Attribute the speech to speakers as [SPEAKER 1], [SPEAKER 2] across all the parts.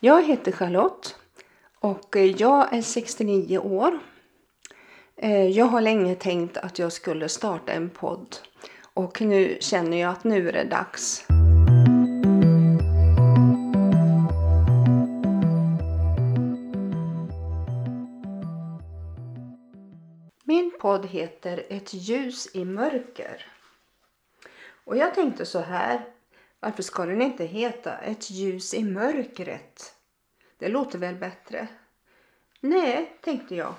[SPEAKER 1] Jag heter Charlotte och jag är 69 år. Eh, jag har länge tänkt att jag skulle starta en podd och nu känner jag att nu är det dags. Min podd heter Ett ljus i mörker. Och jag tänkte så här, varför ska den inte heta Ett ljus i mörkret? Det låter väl bättre? Nej, tänkte jag.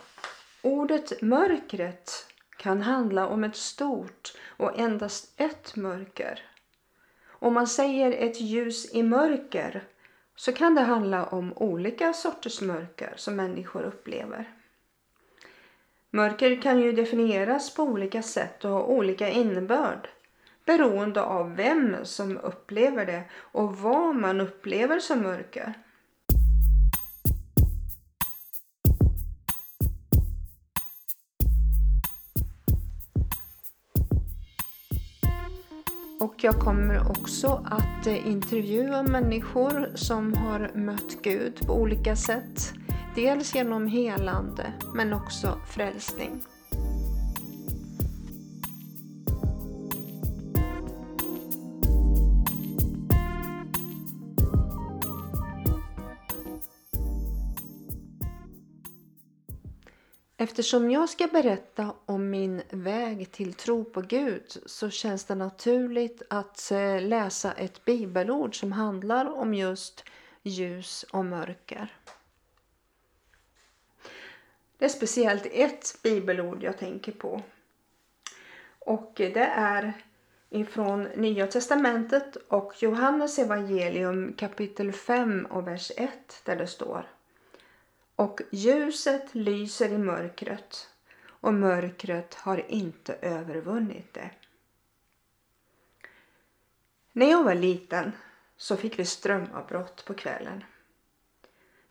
[SPEAKER 1] Ordet mörkret kan handla om ett stort och endast ett mörker. Om man säger ett ljus i mörker så kan det handla om olika sorters mörker som människor upplever. Mörker kan ju definieras på olika sätt och ha olika innebörd beroende av vem som upplever det och vad man upplever som mörker. Och jag kommer också att eh, intervjua människor som har mött Gud på olika sätt. Dels genom helande men också frälsning. Eftersom jag ska berätta om min väg till tro på Gud så känns det naturligt att eh, läsa ett bibelord som handlar om just ljus och mörker. Det är speciellt ett bibelord jag tänker på. Och det är ifrån Nya Testamentet och Johannes evangelium kapitel 5 och vers 1 där det står och ljuset lyser i mörkret och mörkret har inte övervunnit det. När jag var liten så fick vi strömavbrott på kvällen.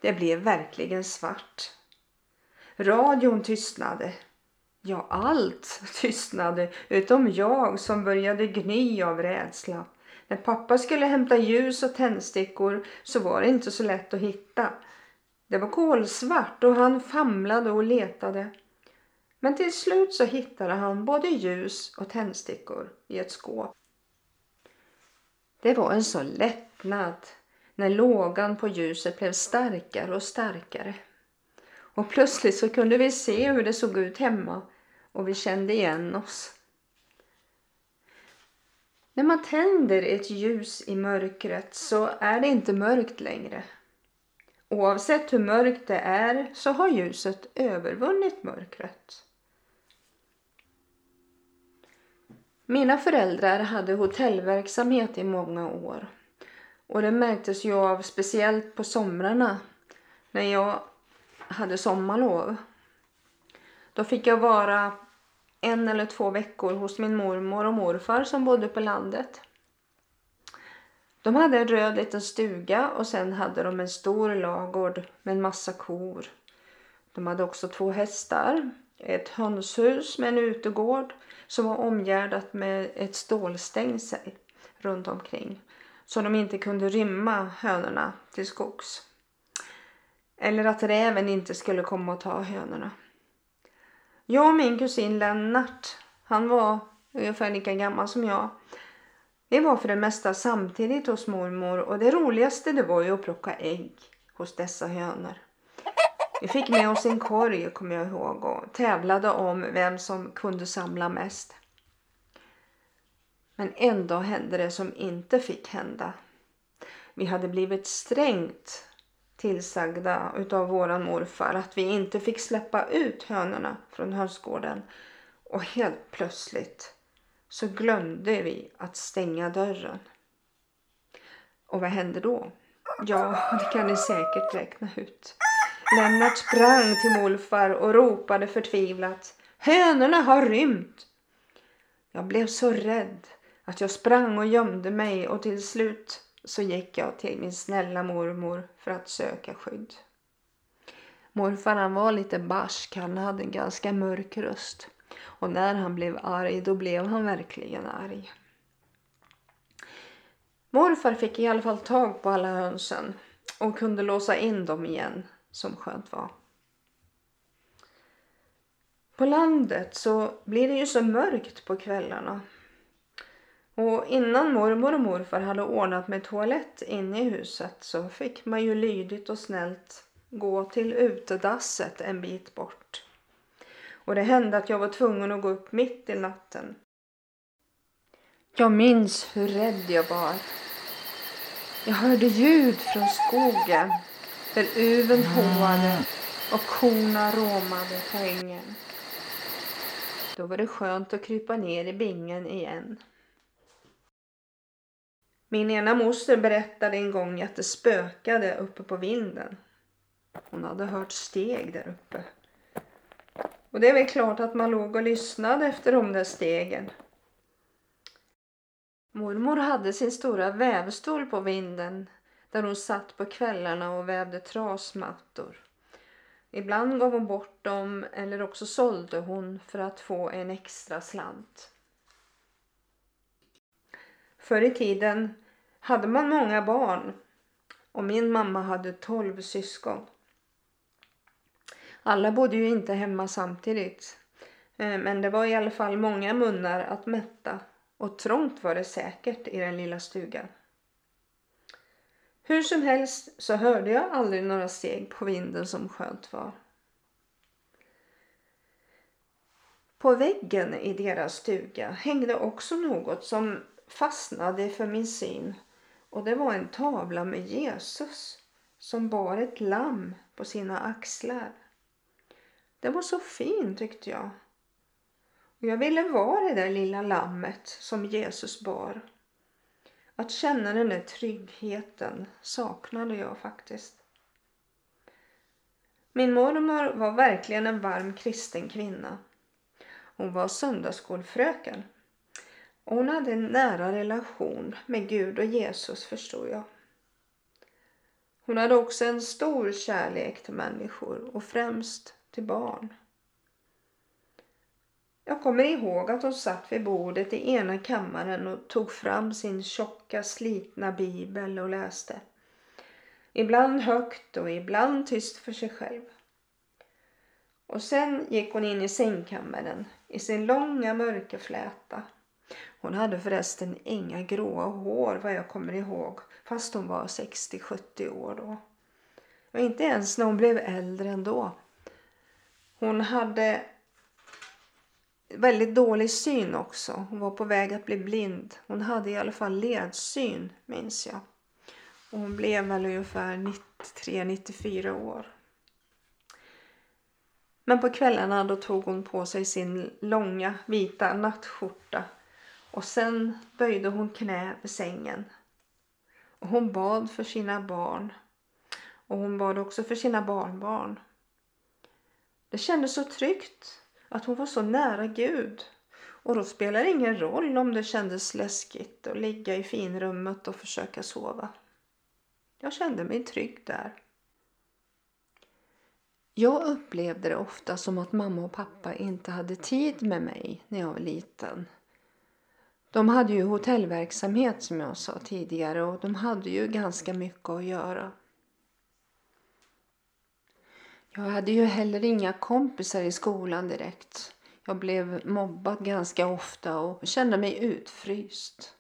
[SPEAKER 1] Det blev verkligen svart. Radion tystnade. Ja, allt tystnade utom jag som började gny av rädsla. När pappa skulle hämta ljus och tändstickor så var det inte så lätt att hitta. Det var kolsvart och han famlade och letade. Men till slut så hittade han både ljus och tändstickor i ett skåp. Det var en sån lättnad när lågan på ljuset blev starkare och starkare. Och plötsligt så kunde vi se hur det såg ut hemma och vi kände igen oss. När man tänder ett ljus i mörkret så är det inte mörkt längre. Oavsett hur mörkt det är så har ljuset övervunnit mörkret. Mina föräldrar hade hotellverksamhet i många år och det märktes ju av speciellt på somrarna när jag hade sommarlov. Då fick jag vara en eller två veckor hos min mormor och morfar som bodde på landet. De hade en röd liten stuga och sen hade de en stor lagård med en massa kor. De hade också två hästar, ett hönshus med en utegård som var omgärdat med ett stålstängsel runt omkring så de inte kunde rymma hönorna till skogs. Eller att räven inte skulle komma och ta hönorna. Jag och min kusin Lennart, han var ungefär lika gammal som jag. Vi var för det mesta samtidigt hos mormor och det roligaste det var ju att plocka ägg hos dessa hönor. Vi fick med oss en korg kommer jag ihåg och tävlade om vem som kunde samla mest. Men en dag hände det som inte fick hända. Vi hade blivit strängt tillsagda utav våran morfar att vi inte fick släppa ut hönorna från hönsgården. Och helt plötsligt så glömde vi att stänga dörren. Och vad hände då? Ja, det kan ni säkert räkna ut. Lennart sprang till morfar och ropade förtvivlat. Hönorna har rymt! Jag blev så rädd att jag sprang och gömde mig och till slut så gick jag till min snälla mormor för att söka skydd. Morfar han var lite barsk, han hade en ganska mörk röst. Och när han blev arg, då blev han verkligen arg. Morfar fick i alla fall tag på alla hönsen och kunde låsa in dem igen, som skönt var. På landet så blir det ju så mörkt på kvällarna. Och innan mormor och morfar hade ordnat med toalett inne i huset så fick man ju lydigt och snällt gå till utedasset en bit bort. Och det hände att jag var tvungen att gå upp mitt i natten. Jag minns hur rädd jag var. Jag hörde ljud från skogen där uven hoade och korna råmade på ängen. Då var det skönt att krypa ner i bingen igen. Min ena moster berättade en gång att det spökade uppe på vinden. Hon hade hört steg där uppe. Och det är väl klart att man låg och lyssnade efter de där stegen. Mormor hade sin stora vävstol på vinden där hon satt på kvällarna och vävde trasmattor. Ibland gav hon bort dem eller också sålde hon för att få en extra slant. Förr i tiden hade man många barn och min mamma hade tolv syskon. Alla bodde ju inte hemma samtidigt. Eh, men det var i alla fall många munnar att mätta och trångt var det säkert i den lilla stugan. Hur som helst så hörde jag aldrig några steg på vinden som skönt var. På väggen i deras stuga hängde också något som fastnade för min syn och det var en tavla med Jesus som bar ett lamm på sina axlar. Det var så fin tyckte jag. Och jag ville vara det där lilla lammet som Jesus bar. Att känna den där tryggheten saknade jag faktiskt. Min mormor var verkligen en varm kristen kvinna. Hon var söndagsskolfröken. Och hon hade en nära relation med Gud och Jesus förstod jag. Hon hade också en stor kärlek till människor och främst till barn. Jag kommer ihåg att hon satt vid bordet i ena kammaren och tog fram sin tjocka slitna bibel och läste. Ibland högt och ibland tyst för sig själv. Och sen gick hon in i sängkammaren i sin långa mörka fläta. Hon hade förresten inga gråa hår vad jag kommer ihåg fast hon var 60-70 år då. Och inte ens när hon blev äldre ändå. Hon hade väldigt dålig syn också. Hon var på väg att bli blind. Hon hade i alla fall ledsyn minns jag. Och hon blev väl ungefär 93-94 år. Men på kvällarna då tog hon på sig sin långa vita nattskjorta och sen böjde hon knä vid sängen. Och hon bad för sina barn och hon bad också för sina barnbarn. Det kändes så tryggt att hon var så nära Gud. Och då spelar det ingen roll om det kändes läskigt att ligga i finrummet och försöka sova. Jag kände mig trygg där. Jag upplevde det ofta som att mamma och pappa inte hade tid med mig när jag var liten. De hade ju hotellverksamhet som jag sa tidigare och de hade ju ganska mycket att göra. Jag hade ju heller inga kompisar i skolan direkt. Jag blev mobbad ganska ofta och kände mig utfryst.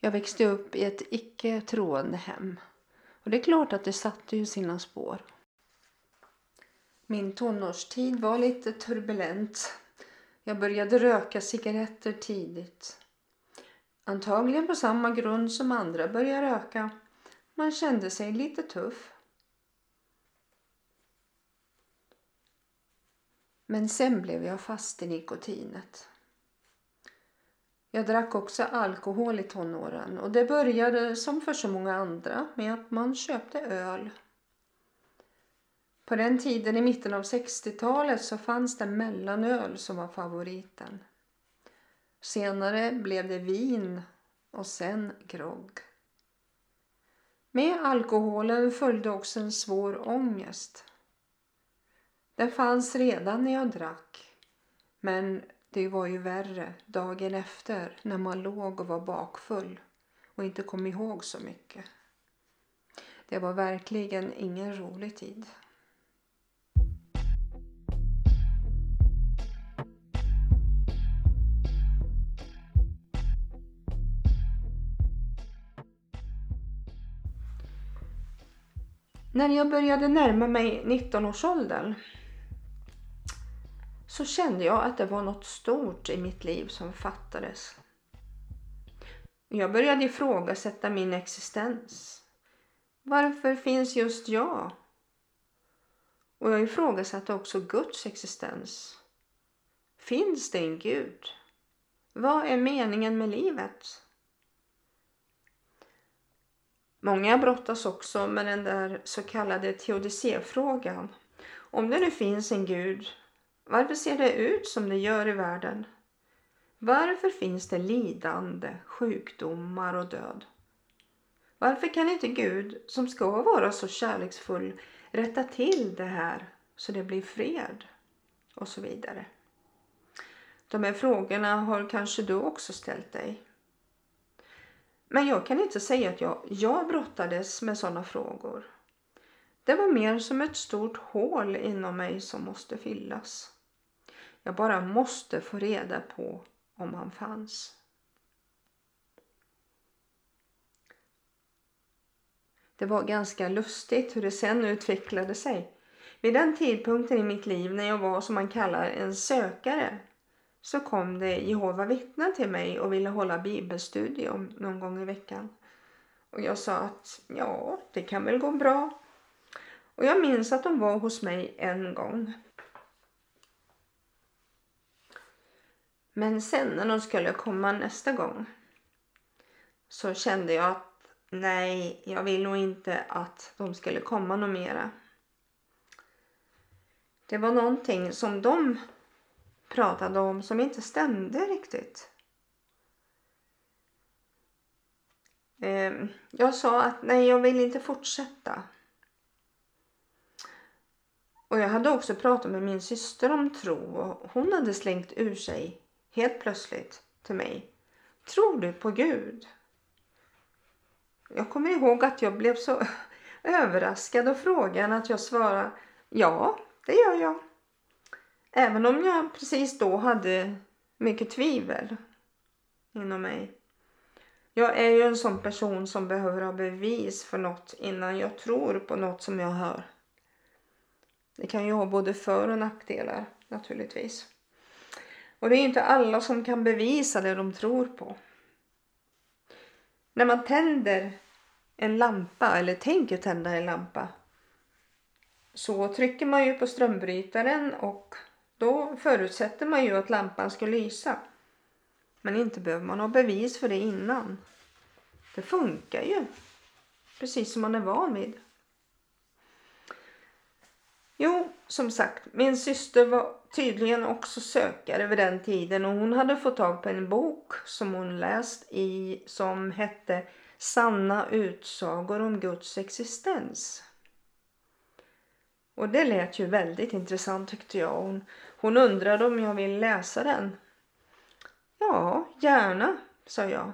[SPEAKER 1] Jag växte upp i ett icke troende hem. Och det är klart att det satte ju sina spår. Min tonårstid var lite turbulent. Jag började röka cigaretter tidigt. Antagligen på samma grund som andra började röka. Man kände sig lite tuff. Men sen blev jag fast i nikotinet. Jag drack också alkohol i tonåren och det började som för så många andra med att man köpte öl. På den tiden i mitten av 60-talet så fanns det mellanöl som var favoriten. Senare blev det vin och sen grogg. Med alkoholen följde också en svår ångest. Den fanns redan när jag drack. Men det var ju värre dagen efter när man låg och var bakfull och inte kom ihåg så mycket. Det var verkligen ingen rolig tid. När jag började närma mig 19-årsåldern så kände jag att det var något stort i mitt liv som fattades. Jag började ifrågasätta min existens. Varför finns just jag? Och jag ifrågasatte också Guds existens. Finns det en Gud? Vad är meningen med livet? Många brottas också med den där så kallade teodicéfrågan. Om det nu finns en Gud, varför ser det ut som det gör i världen? Varför finns det lidande, sjukdomar och död? Varför kan inte Gud, som ska vara så kärleksfull, rätta till det här så det blir fred? Och så vidare. De här frågorna har kanske du också ställt dig. Men jag kan inte säga att jag, jag brottades med sådana frågor. Det var mer som ett stort hål inom mig som måste fyllas. Jag bara måste få reda på om han fanns. Det var ganska lustigt hur det sen utvecklade sig. Vid den tidpunkten i mitt liv när jag var som man kallar en sökare så kom det Jehova vittnen till mig och ville hålla bibelstudium någon gång i veckan. Och jag sa att ja, det kan väl gå bra. Och jag minns att de var hos mig en gång. Men sen när de skulle komma nästa gång så kände jag att nej, jag vill nog inte att de skulle komma något mera. Det var någonting som de pratade om som inte stämde riktigt. Ehm, jag sa att nej, jag vill inte fortsätta. Och jag hade också pratat med min syster om tro och hon hade slängt ur sig helt plötsligt till mig. Tror du på Gud? Jag kommer ihåg att jag blev så överraskad av frågan att jag svarade ja, det gör jag. Även om jag precis då hade mycket tvivel inom mig. Jag är ju en sån person som behöver ha bevis för något innan jag tror på något som jag hör. Det kan ju ha både för och nackdelar naturligtvis. Och det är inte alla som kan bevisa det de tror på. När man tänder en lampa eller tänker tända en lampa så trycker man ju på strömbrytaren och då förutsätter man ju att lampan ska lysa. Men inte behöver man ha bevis för det innan. Det funkar ju. Precis som man är van vid. Jo, som sagt, min syster var tydligen också sökare vid den tiden och hon hade fått tag på en bok som hon läst i som hette Sanna utsagor om Guds existens. Och det lät ju väldigt intressant tyckte jag. Hon, hon undrade om jag ville läsa den. Ja, gärna, sa jag.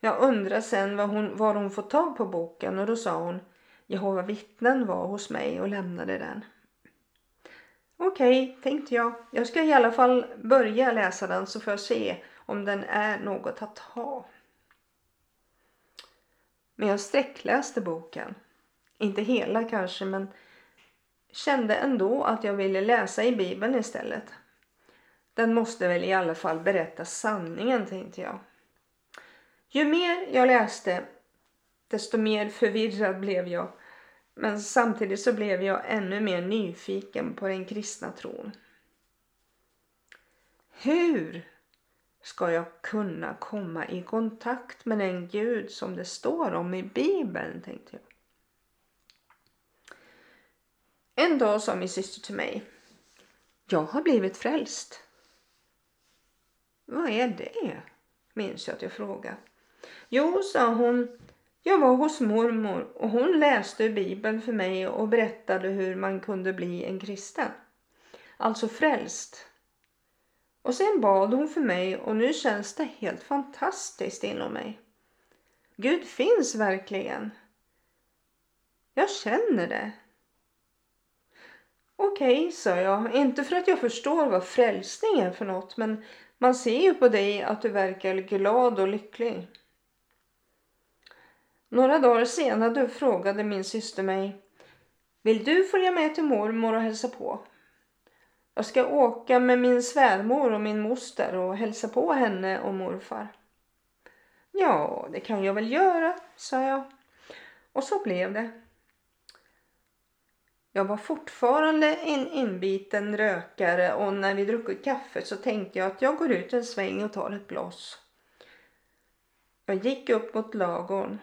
[SPEAKER 1] Jag undrade sen var hon, var hon fått tag på boken och då sa hon Jehova vittnen var hos mig och lämnade den. Okej, okay, tänkte jag. Jag ska i alla fall börja läsa den så får jag se om den är något att ha. Men jag sträckläste boken. Inte hela kanske men kände ändå att jag ville läsa i bibeln istället. Den måste väl i alla fall berätta sanningen tänkte jag. Ju mer jag läste desto mer förvirrad blev jag. Men samtidigt så blev jag ännu mer nyfiken på den kristna tron. Hur ska jag kunna komma i kontakt med den Gud som det står om i Bibeln, tänkte jag. En dag sa min syster till mig. Jag har blivit frälst. Vad är det? Minns jag att jag frågade. Jo, sa hon. Jag var hos mormor och hon läste Bibeln för mig och berättade hur man kunde bli en kristen. Alltså frälst. Och sen bad hon för mig och nu känns det helt fantastiskt inom mig. Gud finns verkligen. Jag känner det. Okej, okay, sa jag. Inte för att jag förstår vad frälsning är för något, men man ser ju på dig att du verkar glad och lycklig. Några dagar senare frågade min syster mig Vill du följa med till mormor och hälsa på? Jag ska åka med min svärmor och min moster och hälsa på henne och morfar. Ja, det kan jag väl göra, sa jag. Och så blev det. Jag var fortfarande en inbiten rökare och när vi druckit kaffe så tänkte jag att jag går ut en sväng och tar ett blås. Jag gick upp mot lagorn.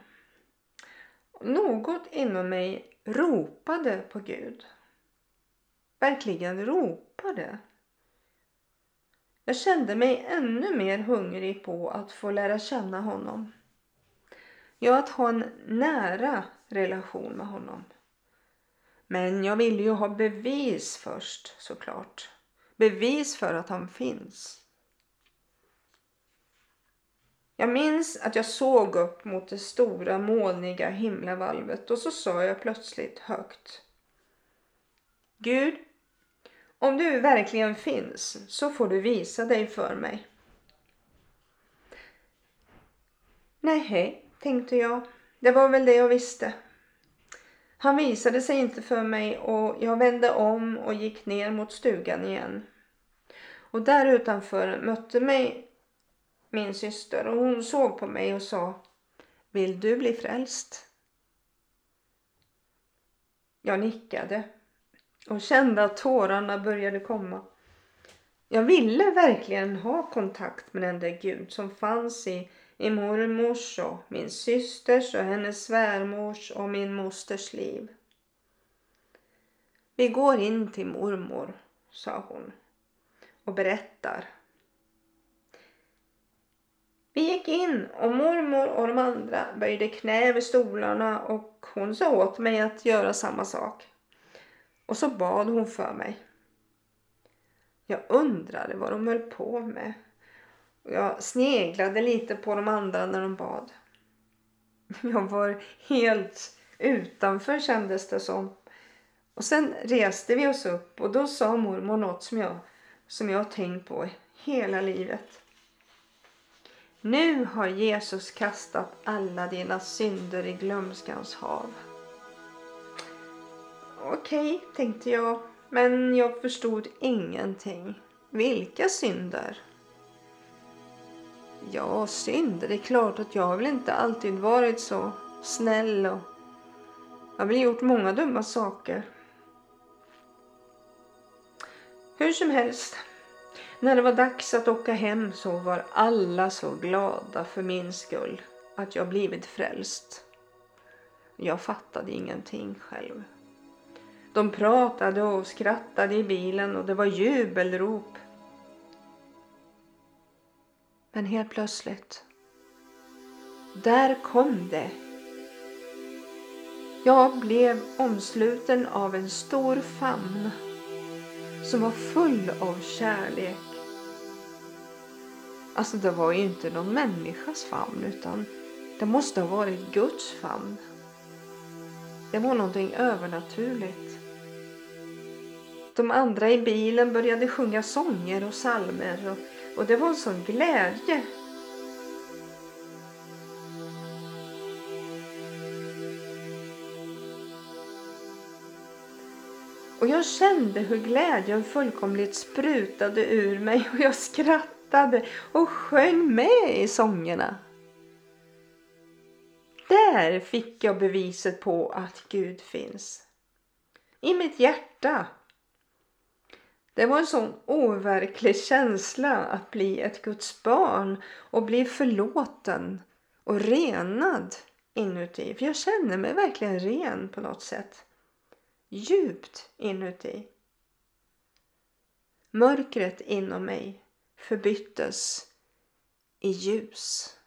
[SPEAKER 1] Något inom mig ropade på Gud. Verkligen ropade. Jag kände mig ännu mer hungrig på att få lära känna honom. Ja, att ha en nära relation med honom. Men jag ville ju ha bevis först såklart. Bevis för att han finns. Jag minns att jag såg upp mot det stora molniga himlavalvet och så sa jag plötsligt högt. Gud, om du verkligen finns så får du visa dig för mig. Nej, tänkte jag. Det var väl det jag visste. Han visade sig inte för mig och jag vände om och gick ner mot stugan igen. Och där utanför mötte mig min syster och hon såg på mig och sa Vill du bli frälst? Jag nickade och kände att tårarna började komma. Jag ville verkligen ha kontakt med den där Gud som fanns i, i mormors och min systers och hennes svärmors och min mosters liv. Vi går in till mormor, sa hon och berättar. Vi gick in och mormor och de andra böjde knä vid stolarna och hon sa åt mig att göra samma sak. Och så bad hon för mig. Jag undrade vad de höll på med. Jag sneglade lite på de andra när de bad. Jag var helt utanför kändes det som. Och sen reste vi oss upp och då sa mormor något som jag, som jag har tänkt på hela livet. Nu har Jesus kastat alla dina synder i glömskans hav. Okej, okay, tänkte jag. Men jag förstod ingenting. Vilka synder? Ja, synder. Det är klart att jag har väl inte alltid varit så snäll och jag har väl gjort många dumma saker. Hur som helst. När det var dags att åka hem så var alla så glada för min skull att jag blivit frälst. Jag fattade ingenting själv. De pratade och skrattade i bilen och det var jubelrop. Men helt plötsligt, där kom det. Jag blev omsluten av en stor famn som var full av kärlek. Alltså det var ju inte någon människas famn utan det måste ha varit Guds famn. Det var någonting övernaturligt. De andra i bilen började sjunga sånger och psalmer och, och det var en sån glädje. Och jag kände hur glädjen fullkomligt sprutade ur mig och jag skrattade och sjöng med i sångerna. Där fick jag beviset på att Gud finns. I mitt hjärta det var en sån overklig känsla att bli ett Guds barn och bli förlåten och renad inuti. För jag känner mig verkligen ren på något sätt. Djupt inuti. Mörkret inom mig förbyttes i ljus.